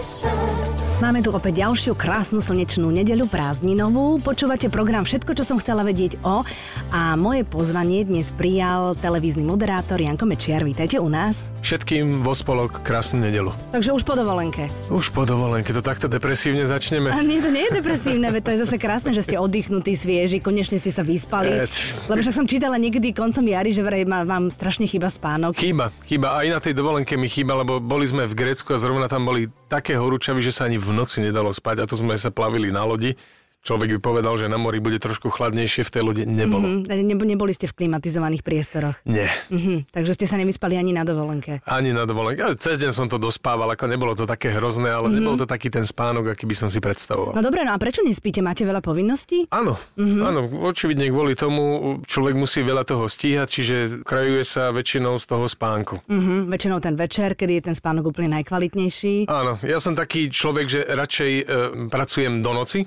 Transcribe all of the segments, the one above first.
sun. Máme tu opäť ďalšiu krásnu slnečnú nedeľu prázdninovú. Počúvate program Všetko, čo som chcela vedieť o a moje pozvanie dnes prijal televízny moderátor Janko Mečiar. Vítajte u nás. Všetkým vo spolok krásnu nedelu. Takže už po dovolenke. Už po dovolenke, to takto depresívne začneme. A nie, to nie je depresívne, veď to je zase krásne, že ste oddychnutí, svieži, konečne ste sa vyspali. Et. Lebo však som čítala niekedy koncom jary, že vraj má, vám strašne chýba spánok. Chýba, chýba. Aj na tej dovolenke mi chýba, lebo boli sme v Grécku a zrovna tam boli také horúčavy, že sa ani v noci nedalo spať a to sme sa plavili na lodi. Človek by povedal, že na mori bude trošku chladnejšie, v tej lodi nebolo. Mm, nebo, neboli ste v klimatizovaných priestoroch. Nie, Mhm, takže ste sa nevyspali ani na dovolenke. ani na dovolenke. Cez deň som to dospával, ako nebolo to také hrozné, ale nebol to taký ten spánok, aký by som si predstavoval. No dobre, no a prečo nespíte? Máte veľa povinností? Áno, áno, očividne kvôli tomu človek musí veľa toho stíhať, čiže krajuje sa väčšinou z toho spánku. Mhm, väčšinou ten večer, kedy je ten spánok úplne najkvalitnejší. Áno, ja som taký človek, že radšej e, pracujem do noci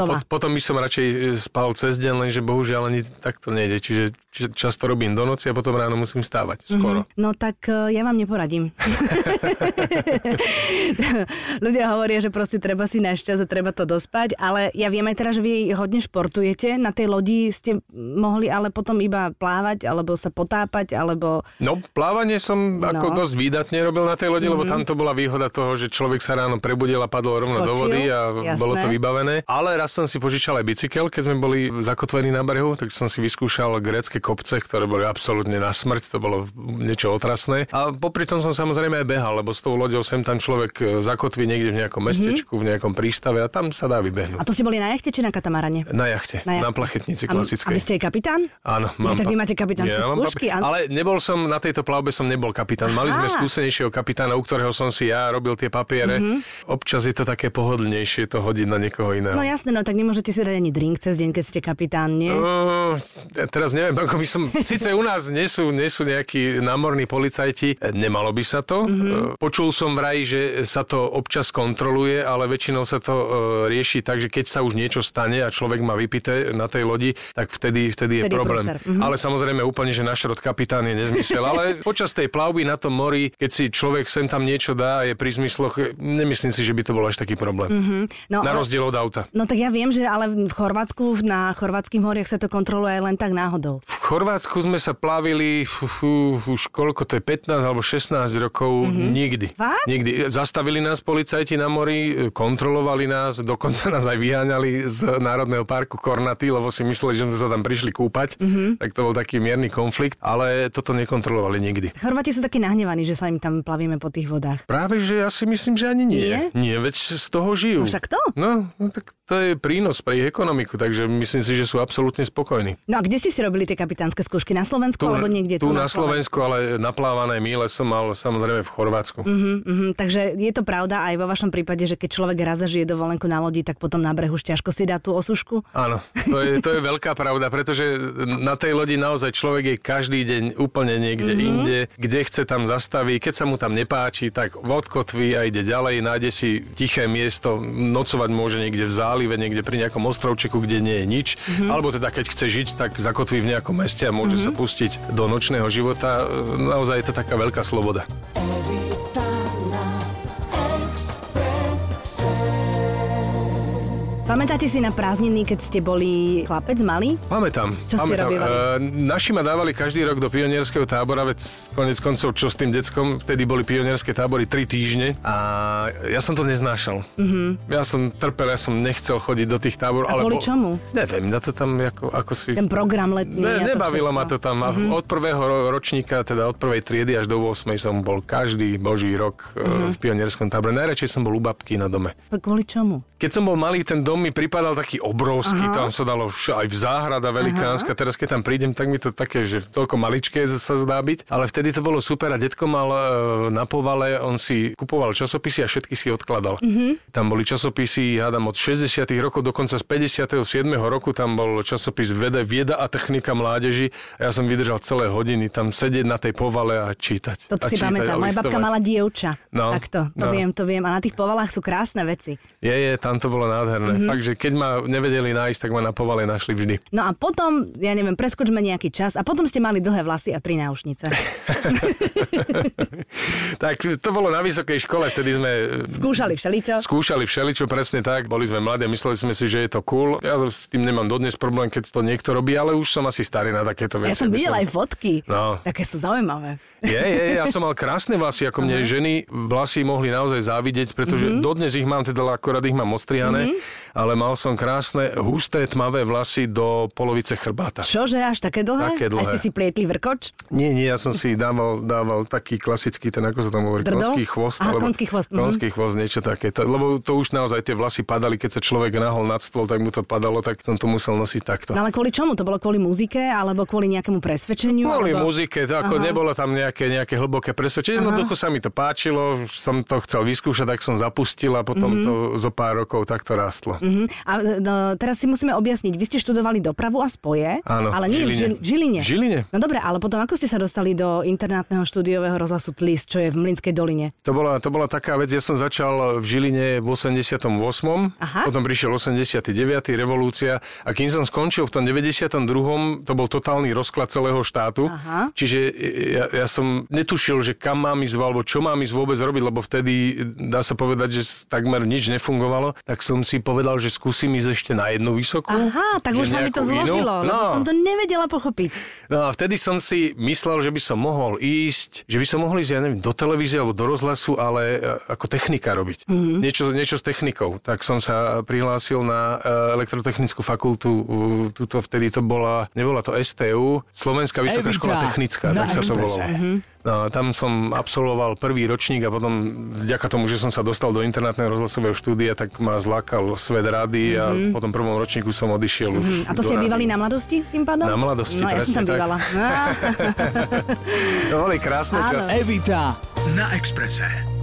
Mhm, a pot, potom by som radšej e, spal cez deň, lenže bohužiaľ ani tak to nejde. Čiže či, často robím do noci a potom ráno musím stávať skoro. No tak e, ja vám neporadím. Ľudia hovoria, že proste treba si našťasť a treba to dospať, ale ja viem aj teraz, že vy hodne športujete. Na tej lodi ste mohli ale potom iba plávať, alebo sa potápať, alebo... No, plávanie som ako No. dosť výdatne robil na tej lodi, lebo tam to bola výhoda toho, že človek sa ráno prebudil a padol rovno do Skočil, vody a jasné. bolo to vybavené. Ale raz som si požičal aj bicykel, keď sme boli zakotvení na brehu, tak som si vyskúšal grécke kopce, ktoré boli absolútne na smrť, to bolo niečo otrasné. A popri tom som samozrejme aj behal, lebo s tou loďou sem tam človek e, zakotví niekde v nejakom mestečku, v nejakom prístave a tam sa dá A vybehnúť. to ste boli na jachte či na katamarane? Na jachte, Na na, jachte. plachetnici A, a klasickej. vy ste aj kapitán? Áno, No, tak vy máte kapitánske Ja mám skúšky, papi-. Ale nebol som, na tejto plavbe som nebol kapitán. Mali sme Aha. skúsenejšieho kapitána, u ktorého som si ja robil tie papiere. Občas je to také pohodlnejšie to hodiť na niekoho iného. Mhm. No jasné, no tak nemôžete si dať ani drink cez deň, keď ste kapitán, nie? Uh, ja teraz neviem, ako by som... Sice u nás nie sú, nie sú nejakí námorní policajti, e, nemalo by sa to. Mhm. Uh, Počul som vraj, že sa to občas kontroluje, ale väčšinou sa to uh, rieši tak, že keď sa už niečo stane a človek má vypité na tej lodi, tak vtedy, vtedy je Vtedy je problém. prúser. Mhm. Ale samozrejme úplne, že našrod kapitán je nezmysel. ale počas tej plavby na tom mori, keď si človek sem tam niečo dá a je pri zmysloch, e, nemyslím si, že by to bol až taký problém. No, Na rozdiel od auta. No tak ja viem, že ale v Chorvátsku, na chorvátskych moriach sa to kontroluje len tak náhodou. V Chorvátsku sme sa plavili fú, fú, už koľko to je, 15 alebo 16 rokov, mm-hmm. nikdy. Fakt? Nikdy. Zastavili nás policajti na mori, kontrolovali nás, dokonca nás aj vyháňali z Národného parku Kornaty, lebo si mysleli, že sme sa tam prišli kúpať. Mm-hmm. Tak to bol taký mierny konflikt, ale toto nekontrolovali nikdy. Chorváti sú takí nahnevaní, že sa im tam plavíme po tých vodách. Práve, že ja si myslím, že ani nie. Nie? Nie, veď z toho žijú. No však to. No, no tak to je prínos pre ich ekonomiku, takže myslím si, že sú absolútne spokojní. No a kde ste si robili tie kapitánske skúšky? Na Slovensku alebo niekde tu na Slovensku, ale naplávané míle som mal samozrejme v Chorvátsku. Mhm, mhm, takže je to pravda aj vo vašom prípade, že keď človek raz zažije dovolenku na lodi, tak potom na brehu už ťažko si dá tú osušku? Áno, to je, to je veľká pravda, pretože na tej lodi naozaj človek je každý deň úplne niekde mm-hmm. inde, kde chce tam zastaví, keď sa mu tam nepáči, tak odkotví a ide ďalej, nájde si tiché miesto, nocovať môže niekde v zálive, niekde pri nejakom ostrovčeku, kde nie je nič, mm-hmm. alebo teda keď chce žiť, tak zakotví v nejakom meste a môže mm-hmm. sa pustiť do nočného života. Naozaj je to taká veľká sloboda. Pamätáte si na prázdniny, keď ste boli chlapec malý? Pamätám. Čo ste pamätám. robievali? E, naši ma dávali každý rok do pionierského tábora, veď konec koncov čo s tým deckom, vtedy boli pionierské tábory 3 týždne a ja som to neznášal. Mm-hmm. Ja som trpel, ja som nechcel chodiť do tých táborov. A kvôli čomu? Neviem, na to tam ako, ako si... Ten program letný. Ne, nebavilo ma to tam. Mm-hmm. Od prvého ro- ročníka, teda od prvej triedy až do 8 som bol každý boží rok mm-hmm. v pionierskom tábore. Najradšej som bol u babky na dome. A Kvôli čomu? Keď som bol malý, ten dom mi pripadal taký obrovský, Aha. tam sa dalo vš- aj v záhrada velikánska. Teraz keď tam prídem, tak mi to také, že toľko maličké sa zdá byť. Ale vtedy to bolo super a detko mal e, na povale, on si kupoval časopisy a všetky si odkladal. Mm-hmm. Tam boli časopisy, hádam, od 60 rokov, dokonca z 57. roku tam bol časopis Veda, Vieda a technika mládeži. A ja som vydržal celé hodiny tam sedieť na tej povale a čítať. Toto a si čítať pamätám. Moja babka mala dievča. No, Takto, to no. viem, to viem. A na tých povalách sú krásne veci. Je, je, tam to bolo nádherné. Mm-hmm. fakt, že keď ma nevedeli nájsť, tak ma na povale našli vždy. No a potom, ja neviem, preskočme nejaký čas a potom ste mali dlhé vlasy a tri náušnice. tak to bolo na vysokej škole, vtedy sme... Skúšali všeličo. Skúšali všeličo, presne tak. Boli sme mladí, mysleli sme si, že je to cool. Ja s tým nemám dodnes problém, keď to niekto robí, ale už som asi starý na takéto veci. Ja som videla som... aj fotky. No. Také sú zaujímavé. Je, je, ja som mal krásne vlasy, ako mne ženy vlasy mohli naozaj závidieť, pretože mm-hmm. dodnes ich mám, teda akorát ich mám ostriané, mm-hmm. ale mal som krásne, husté, tmavé vlasy do polovice chrbáta. Čože, až také dlhé? Také dlhé. A ste si plietli vrkoč? Nie, nie, ja som si dával, dával taký klasický, ten ako sa tam hovorí, Drdo? konský chvost. Aha, alebo, konský chvost. Konský mm-hmm. chvost, niečo také. To, lebo to už naozaj tie vlasy padali, keď sa človek nahol nad stôl, tak mu to padalo, tak som to musel nosiť takto. No ale kvôli čomu? To bolo kvôli muzike alebo kvôli nejakému presvedčeniu? Kvôli alebo... muzike, to ako Aha. nebolo tam nejaké, nejaké hlboké presvedčenie. Jednoducho sa mi to páčilo, som to chcel vyskúšať, tak som zapustil a potom mm-hmm. to zo pár rokov takto rastlo. Mm-hmm. A no, teraz si musíme objasniť, vy ste študovali dopravu a spoje, Áno, ale nie v Žiline. v Žiline. V Žiline. No dobre, ale potom ako ste sa dostali do internátneho štúdiového rozhlasu TLIS, čo je v Mlinskej doline? To bola, to bola taká vec, ja som začal v Žiline v 88. Aha. Potom prišiel 89. revolúcia a kým som skončil v tom 92. to bol totálny rozklad celého štátu. Aha. Čiže ja, ja som netušil, že kam mám ísť, alebo čo mám ísť vôbec robiť, lebo vtedy dá sa povedať, že takmer nič nefungovalo, tak som si povedal, že skúsim ísť ešte na jednu vysokú. Aha, tak už sa mi to zložilo, no. lebo som to nevedela pochopiť. No a vtedy som si myslel, že by som mohol ísť, že by som mohol ísť, ja neviem, do televízie alebo do rozhlasu, ale e, ako technika robiť. Mm-hmm. Niečo, niečo s technikou. Tak som sa prihlásil na e, elektrotechnickú fakultu. Tuto vtedy to bola, nebola to STU, Slovenská vysoká Evita. škola technická, tak sa to volalo. Mm-hmm. No, tam som absolvoval prvý ročník a potom vďaka tomu, že som sa dostal do internátneho rozhlasového štúdia, tak ma zlákal svet rady mm-hmm. a mhm. po tom prvom ročníku som odišiel mm-hmm. už A to ste bývali na mladosti tým pádom? Na mladosti, No ja som tam tak. bývala. to boli krásne časy. Evita na Exprese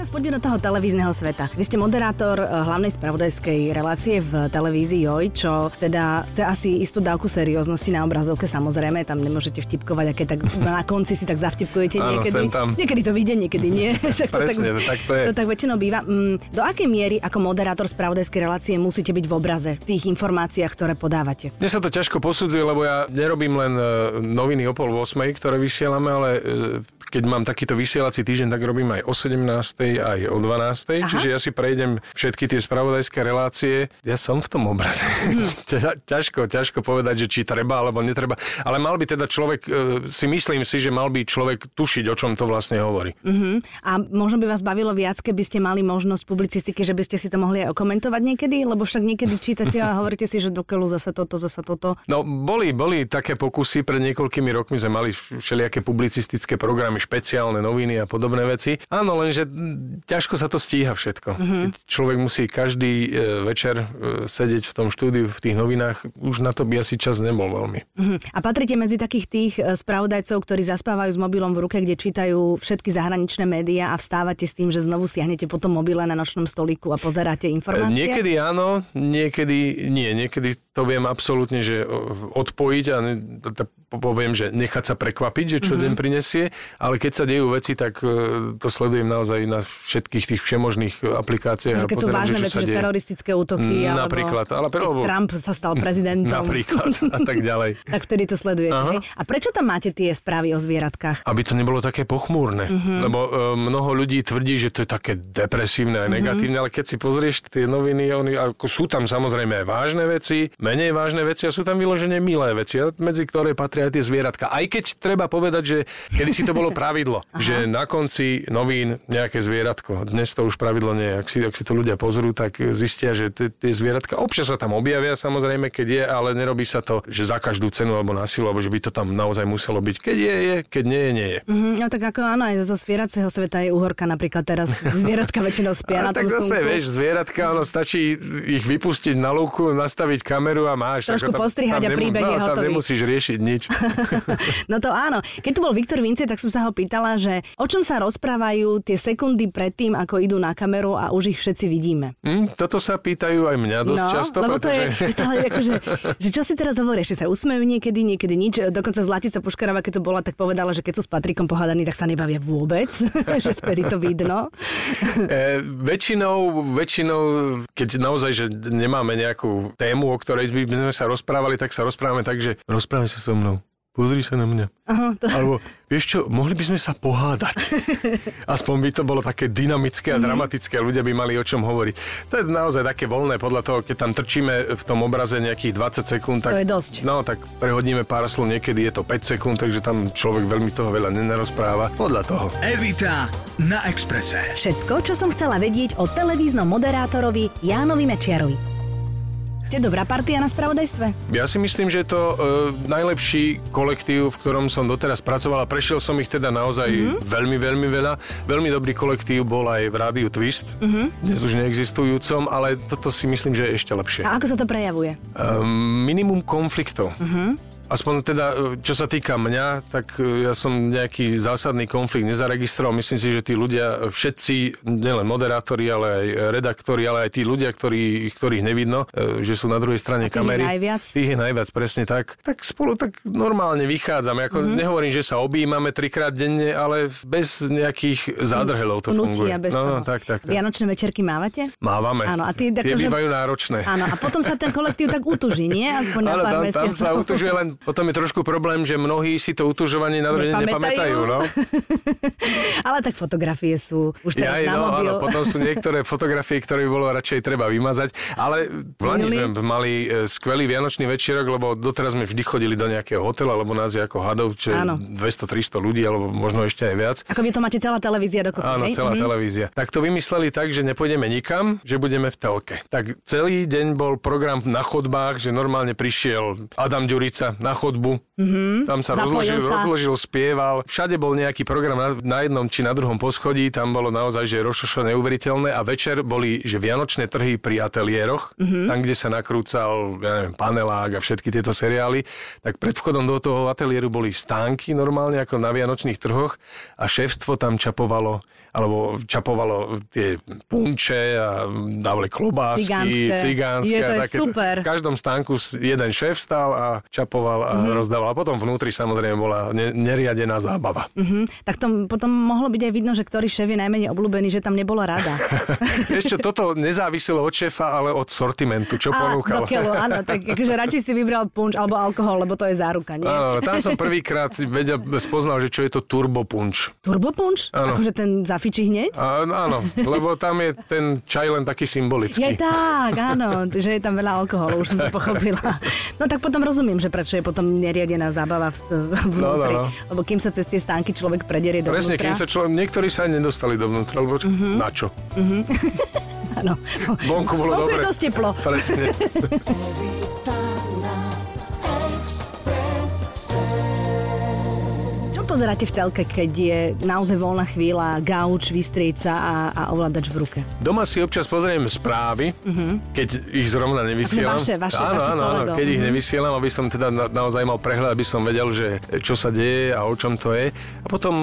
teraz poďme do toho televízneho sveta. Vy ste moderátor eh, hlavnej spravodajskej relácie v televízii Joj, čo teda chce asi istú dávku serióznosti na obrazovke, samozrejme, tam nemôžete vtipkovať, aké tak na konci si tak zavtipkujete Áno, niekedy. tam. Niekedy to vyjde, niekedy nie. Však to Presne, tak, tak to je. To tak väčšinou býva. Mm, do akej miery ako moderátor spravodajskej relácie musíte byť v obraze v tých informáciách, ktoré podávate? Mne sa to ťažko posudzuje, lebo ja nerobím len eh, noviny o pol 8, ktoré vysielame, ale eh, keď mám takýto vysielací týždeň, tak robím aj o 17. aj o 12. Aha. Čiže ja si prejdem všetky tie spravodajské relácie. Ja som v tom obraze. Hmm. ťažko, ťažko povedať, že či treba alebo netreba. Ale mal by teda človek, e, si myslím si, že mal by človek tušiť, o čom to vlastne hovorí. Uh-huh. A možno by vás bavilo viac, keby ste mali možnosť publicistiky, že by ste si to mohli aj okomentovať niekedy? Lebo však niekedy čítate a hovoríte si, že dokeľu zase toto, zase toto. No, boli, boli také pokusy, pred niekoľkými rokmi sme mali všelijaké publicistické programy špeciálne noviny a podobné veci. Áno, lenže ťažko sa to stíha všetko. Mm-hmm. Človek musí každý e, večer e, sedieť v tom štúdiu, v tých novinách, už na to by asi čas nebol veľmi. Mm-hmm. A patríte medzi takých tých e, spravodajcov, ktorí zaspávajú s mobilom v ruke, kde čítajú všetky zahraničné médiá a vstávate s tým, že znovu siahnete po tom mobile na nočnom stoliku a pozeráte informácie? Niekedy áno, niekedy nie. Niekedy to viem absolútne, že odpojiť a poviem, že nechať sa prekvapiť, že čo mm-hmm. deň prinesie, ale keď sa dejú veci, tak e, to sledujem naozaj na všetkých tých všemožných aplikáciách. Keď sú vážne veci, že teroristické útoky, mm, napríklad, alebo ale, alebo Trump sa stal prezidentom. Napríklad a tak ďalej. tak vtedy to sledujete. Hej? A prečo tam máte tie správy o zvieratkách? Aby to nebolo také pochmúrne. Mm-hmm. Lebo e, mnoho ľudí tvrdí, že to je také depresívne a mhm. negatívne, mm-hmm. ale keď si pozrieš tie noviny, oni, ako sú tam samozrejme aj vážne veci, menej vážne veci a sú tam vyložené milé veci, medzi ktoré patria aj tie zvieratka. Aj keď treba povedať, že kedy si to bolo pravidlo, že na konci novín nejaké zvieratko. Dnes to už pravidlo nie. Ak si, ak si to ľudia pozrú, tak zistia, že tie zvieratka občas sa tam objavia samozrejme, keď je, ale nerobí sa to, že za každú cenu alebo na silu, alebo že by to tam naozaj muselo byť. Keď je, je, keď nie je, nie je. Mm-hmm, no tak ako áno, aj zo zvieracieho sveta je uhorka napríklad teraz. Zvieratka väčšinou spia na tom tak zase, slnku. vieš, zvieratka, ono stačí ich vypustiť na lúku, nastaviť kameru kameru a máš. Trošku tam, postrihať tam a príbeh no, je tam hotový. nemusíš riešiť nič. no to áno. Keď tu bol Viktor Vinci, tak som sa ho pýtala, že o čom sa rozprávajú tie sekundy predtým, ako idú na kameru a už ich všetci vidíme. Hm, toto sa pýtajú aj mňa dosť no, často. lebo pretože... to je stále ako, že, že čo si teraz hovoríš, ešte sa usmejú niekedy, niekedy nič. Dokonca Zlatica Puškarová, keď to bola, tak povedala, že keď sú s Patrikom pohádaní, tak sa nebavia vôbec, že vtedy to vidno. E, väčšinou, väčšinou, keď naozaj, že nemáme nejakú tému, o ktorej by sme sa rozprávali, tak sa rozprávame tak, že rozprávame sa so mnou. Pozri sa na mňa. Aha, to... Alebo, vieš čo, mohli by sme sa pohádať. Aspoň by to bolo také dynamické a Mhm. dramatické, ľudia by mali o čom hovoriť. To je naozaj také voľné, podľa toho, keď tam trčíme v tom obraze nejakých 20 sekúnd, tak, To je dosť. No, tak prehodíme pár slov, niekedy je to 5 sekúnd, takže tam človek veľmi toho veľa nenarozpráva. Podľa toho. Evita na Exprese. Všetko, čo som chcela vedieť o televíznom moderátorovi Jánovi Mečiarovi. Ste dobrá partia na spravodajstve? Ja si myslím, že je to e, najlepší kolektív, v ktorom som doteraz pracovala. Prešiel som ich teda naozaj Mhm. mm-hmm. veľmi, veľmi veľa. Veľmi dobrý kolektív bol aj v Rádiu Twist, Mhm. mm-hmm. dnes už neexistujúcom, ale toto si myslím, že je ešte lepšie. A ako sa to prejavuje? Um, minimum konfliktov. Mhm. Aspoň teda, e, čo sa týka mňa, tak e, ja som nejaký zásadný konflikt nezaregistroval. Myslím si, že tí ľudia, e, všetci, nielen moderátori, ale aj redaktori, ale aj tí ľudia, ktorí, ktorých nevidno, že sú na druhej strane A tých kamery. najviac? Tých je najviac, presne tak. Tak spolu tak normálne vychádzame. Ako Mhm. Nehovorím, že sa objímame trikrát denne, ale bez nejakých zádrhelov to funguje. Bez no, no, tak, tak, tak. Vianočné večerky mávate? Mávame. Áno, a ty Tie akože- bývajú náročné. Áno, a potom sa ten kolektív tak utuží, nie? Aspoň na Ale pár tam, tam sa utužuje len, potom je trošku problém, že mnohí si to utužovanie na druhý deň Nepamätajú. No. Ale tak fotografie sú už teraz Ja, na no, mobil. áno, potom sú niektoré fotografie, ktoré by bolo radšej treba vymazať. Ale v Lani sme mali e, skvelý vianočný večerok, lebo doteraz sme vždy chodili do nejakého hotela, lebo nás je ako hadov, čo je Áno. 200-300 ľudí, alebo možno ešte aj viac. Ako vy to máte celá televízia dokopy, Áno, hej? celá Mhm. televízia. Tak to vymysleli tak, že nepôjdeme nikam, že budeme v telke. Tak celý deň bol program na chodbách, že normálne prišiel Adam Ďurica na chodbu, tam sa. Zapojil rozložil, sa. rozložil, spieval. Všade bol nejaký program na, na jednom či na druhom poschodí, tam bolo naozaj, že rošošo neuveriteľné a večer boli, že vianočné trhy pri ateliéroch, Mhm. tam, kde sa nakrúcal, ja neviem, panelák a všetky tieto seriály, tak pred vchodom do toho ateliéru boli stánky normálne ako na vianočných trhoch a šéfstvo tam čapovalo alebo čapovalo tie punče a dávali klobásky, Cigánske. cigánske. Je, to a také. super. V každom stánku jeden šéf stal a čapoval a mm-hmm. rozdával. A potom vnútri samozrejme bola ne- neriadená zábava. Mhm. Tak to potom mohlo byť aj vidno, že ktorý šéf je najmenej obľúbený, že tam nebola rada. Ešte toto nezáviselo od šéfa, ale od sortimentu, čo A ponúkal. áno, tak akože radšej si vybral punč alebo alkohol, lebo to je záruka, nie? Áno, tam som prvýkrát si vedel, spoznal, že čo je to turbo punč. Turbo punč? Akože ten zafičí hneď? A, áno, lebo tam je ten čaj len taký Je symbolický. tak, áno, že je tam veľa alkoholu, už som to pochopila. No tak potom rozumiem, že prečo je potom neriadená zábava v, vnútri. no, no. Lebo kým sa cez tie stánky človek predierie dovnútra. Presne, kým sa človek, niektorí sa nedostali dovnútra, lebo mm-hmm. na čo? Áno. Vonku bolo Vonku je dobre. dosť teplo. Presne. Pozeráte v telke, keď je naozaj voľná chvíľa, gauč, vystrieť sa a, a ovládač v ruke? Doma si občas pozriem správy, mm-hmm. keď ich zrovna nevysielam. Vaše- vaše- áno, vašich áno, áno, keď ich Mhm. nevysielam, aby som teda na, naozaj mal prehľad, aby som vedel, že čo sa deje a o čom to je. A potom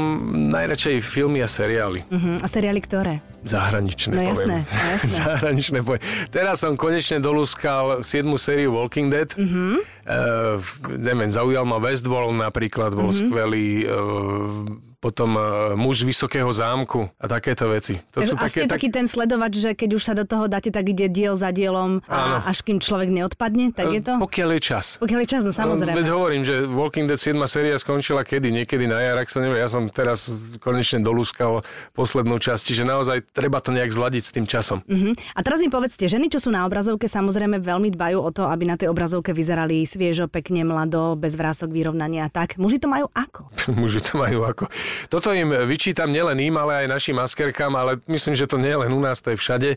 najradšej filmy a seriály. Uh-huh. A seriály ktoré? Zahraničné, No poviem. jasné, no jasné. Zahraničné poviem. Teraz som konečne dolúskal 7. sériu Walking Dead. Mhm. Mm-hmm. Uh, neviem, zaujal ma Westworld napríklad, bol Mhm. mm-hmm. skvelý. Uh, potom uh, muž Vysokého zámku a takéto veci. To sú asi také, je taký ten sledovač, že keď už sa do toho dáte, tak ide diel za dielom Áno. a až kým človek neodpadne, tak je to? Pokiaľ je čas. Pokiaľ je čas, no samozrejme. Veď hovorím, že Walking Dead 7. séria skončila kedy? Niekedy na jar, ak sa nevie. Ja som teraz konečne dolúskal poslednú časť, čiže naozaj treba to nejak zladiť s tým časom. Uh-huh. A teraz mi povedzte, ženy, čo sú na obrazovke, samozrejme veľmi dbajú o to, aby na tej obrazovke vyzerali sviežo, pekne, mlado, bez vrások, vyrovnania a tak. Muži to majú ako? Muži to majú ako. Toto im vyčítam nielen im, ale aj našim maskerkám, ale myslím, že to nie je len u nás, to je všade.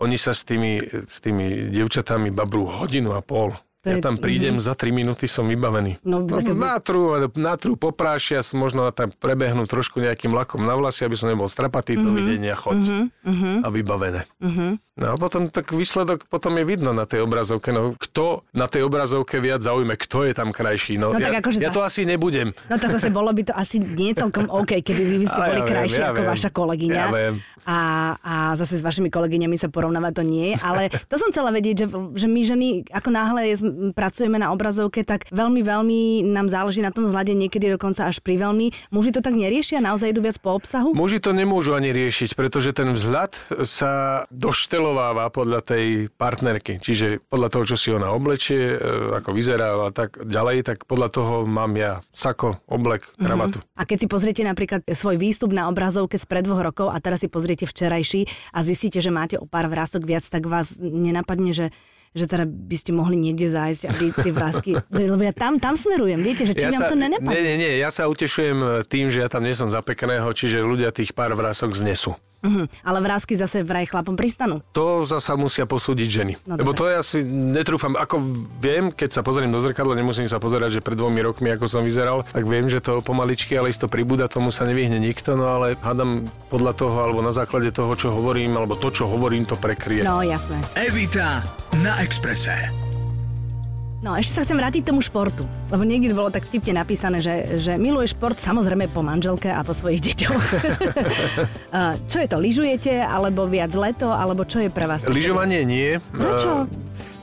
Oni sa s tými, s tými dievčatami babrú hodinu a pol. Ja tam prídem, za 3 minúty som vybavený. No, No, natru, natru poprášia, možno tam prebehnú trošku nejakým lakom na vlasy, aby som nebol strapatý, Mhm. dovidenia, choď. A vybavené. No a potom tak výsledok potom je vidno na tej obrazovke. No, kto na tej obrazovke viac zaujme, kto je tam krajší. No, No ja, tak akože ja to asi nebudem. No to zase bolo by to asi nie celkom OK, keby vy by ste ja boli viem, krajší ja ako viem. vaša kolegyňa. Ja viem. A, a zase s vašimi kolegyňami sa porovnávať to nie. Ale to som chcela vedieť, že, že my ženy, ako náhle pracujeme na obrazovke, tak veľmi, veľmi nám záleží na tom vzhľade, niekedy dokonca až pri veľmi. Muži to tak neriešia, naozaj idú viac po obsahu? Muži to nemôžu ani riešiť, pretože ten vzhľad sa doštelováva podľa tej partnerky. Čiže podľa toho, čo si ona oblečie, e, ako vyzerá a tak ďalej, tak podľa toho mám ja sako, oblek, kravatu. A keď si pozriete napríklad svoj výstup na obrazovke z pred dvoch rokov a teraz si pozriete včerajší a zistíte, že máte o pár vrások viac, tak vás nenapadne, že že teda by ste mohli niekde zájsť, aby tie vrásky... Lebo ja tam, tam smerujem, viete, že či vám to nenapadne. Nie, nie, nie, ja sa utešujem tým, že ja tam nie som za pekného, čiže ľudia tých pár vrások znesú. Mhm, ale vrázky zase vraj chlapom pristanú. To zasa musia posúdiť ženy. No Lebo dobre. to ja si netrúfam. Ako viem, keď sa pozriem do zrkadla, nemusím sa pozerať, že pred dvomi rokmi, ako som vyzeral, tak viem, že to pomaličky, ale isto pribúda, tomu sa nevyhne nikto, no ale hádam podľa toho, alebo na základe toho, čo hovorím, alebo to, čo hovorím, to prekrie. No, jasné. Evita na Exprese. No, ešte sa chcem vrátiť k tomu športu. Lebo niekde bolo tak vtipne napísané, že, že miluje šport samozrejme po manželke a po svojich deťoch. A čo je to, lyžujete, alebo viac leto, alebo čo je pre vás? Lyžovanie nie. Prečo?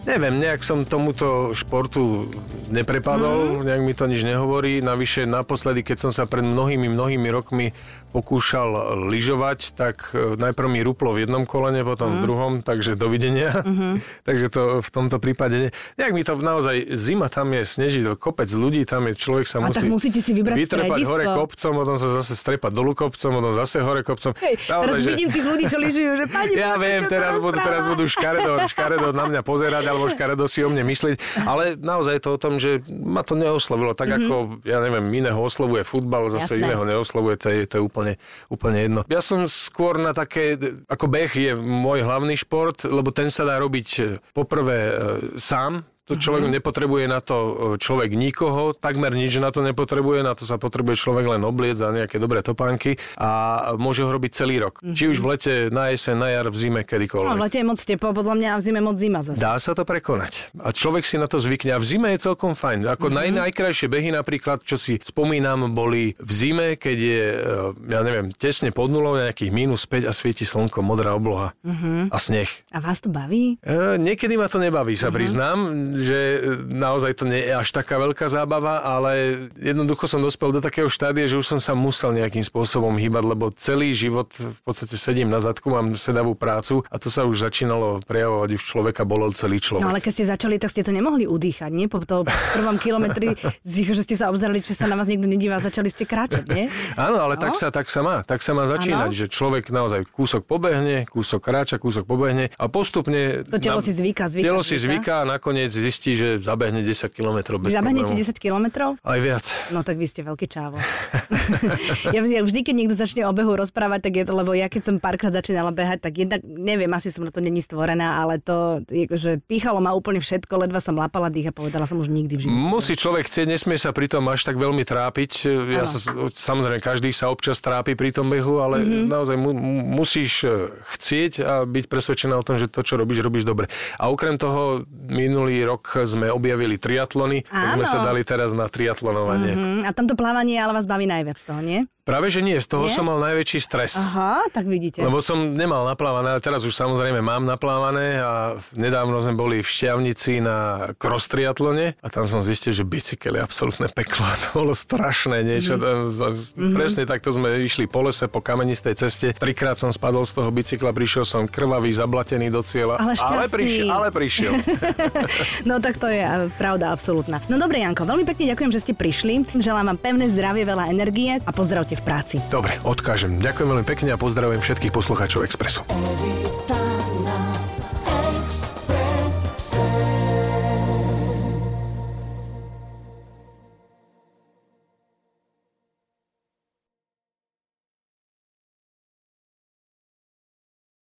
Neviem, nejak som tomuto športu neprepadol, mm. nejak mi to nič nehovorí. Navyše naposledy, keď som sa pred mnohými, mnohými rokmi pokúšal lyžovať, tak e, najprv mi ruplo v jednom kolene, potom mm. v druhom, takže dovidenia. Mm-hmm. takže to v tomto prípade nie. Nejak mi to naozaj, zima tam je, sneží to kopec ľudí, tam je človek sa A musí tak musíte si vybrať vytrepať stredisko. hore kopcom, potom sa zase strepať dolu kopcom, potom zase hore kopcom. Hej, Naozaj, teraz že- vidím tých ľudí, čo lyžujú, že pani ja viem, teraz budú, teraz budú škaredo, škaredo na mňa pozerať, alebo škaredo si o mne myslieť, ale naozaj je to o tom, že ma to neoslovilo, tak ako, ja neviem, iného oslovuje futbal, zase. Jasné. iného neoslovuje, to je, to je úplne, úplne jedno. Ja som skôr na také, ako beh je môj hlavný šport, lebo ten sa dá robiť e, poprvé e, sám, to človek Mhm. nepotrebuje na to e, človek nikoho, takmer nič na to nepotrebuje, na to sa potrebuje človek len obliec za nejaké dobré topánky a môže ho robiť celý rok. Či už v lete, na jeseň, na jar, v zime, No, kedykoľvek. v lete je moc teplo, podľa mňa a v zime moc zima zase. Dá sa to prekonať. A človek si na to zvykne. A v zime je celkom fajn. Ako Mhm. mm-hmm. naj, najkrajšie behy napríklad, čo si spomínam, boli v zime, keď je, e, ja neviem, tesne pod nulou, nejakých minus 5 a svieti slnko, modrá obloha Mhm. mm-hmm. a sneh. A vás to baví? E, niekedy ma to nebaví, sa priznám, že naozaj to nie je až taká veľká zábava, ale jednoducho som dospel do takého štádia, že už som sa musel nejakým spôsobom hýbať, lebo celý život v podstate sedím na zadku, mám sedavú prácu a to sa už začínalo prejavovať, už človeka bolel celý človek. No ale keď ste začali, tak ste to nemohli udýchať, nie? Po tom prvom kilometri, že ste sa obzerali, či sa na vás niekto nedíva, začali ste kráčať, nie? Áno, ale tak No. sa, tak sa má. Tak sa má začínať, Áno. že človek naozaj kúsok pobehne, kúsok kráča, kúsok pobehne a postupne... To telo si zvyká, zvyká, Telo si zvyká. zvyká a nakoniec zistí, že zabehne 10 kilometrov Vy bez zabehnete problémov. 10 kilometrov? Aj viac. No tak vy ste veľký čávo. ja, ja vždy, keď niekto začne o behu rozprávať, tak je to, lebo ja keď som párkrát začínala behať, tak jednak, neviem, asi som na to není stvorená, ale to, že píchalo ma úplne všetko, ledva som lapala dých a povedala som už nikdy v živote. Musí človek chcieť, nesmie sa pri tom až tak veľmi trápiť. Ja sa, samozrejme, každý sa občas trápi pri tom behu, ale Mhm. mm-hmm. naozaj mu, mu- musíš e, chcieť a byť presvedčená o tom, že to, čo robíš, robíš dobre. A okrem toho, minulý rok sme objavili triatlony, tak sme sa dali teraz na triatlonovanie. Mm-hmm. Mm, a tamto plávanie ale vás baví najviac toho, nie? Práve, že nie, z toho Nie? som mal najväčší stres. Aha, tak vidíte. Lebo som nemal naplávané, ale teraz už samozrejme mám naplávané a nedávno sme boli v Šťavnici na cross triatlone a tam som zistil, že bicykel je absolútne peklo. To bolo strašné niečo. Mm-hmm. Presne takto sme išli po lese, po kamenistej ceste. Trikrát som spadol z toho bicykla, prišiel som krvavý, zablatený do cieľa. Ale ale šťastný. prišiel. Ale prišiel. No tak to je pravda absolútna. No dobre, Janko, veľmi pekne ďakujem, že ste prišli. Želám vám pevné zdravie, veľa energie a pozdravte v práci. Dobre, odkážem. Ďakujem veľmi pekne a pozdravujem všetkých poslucháčov Expressu.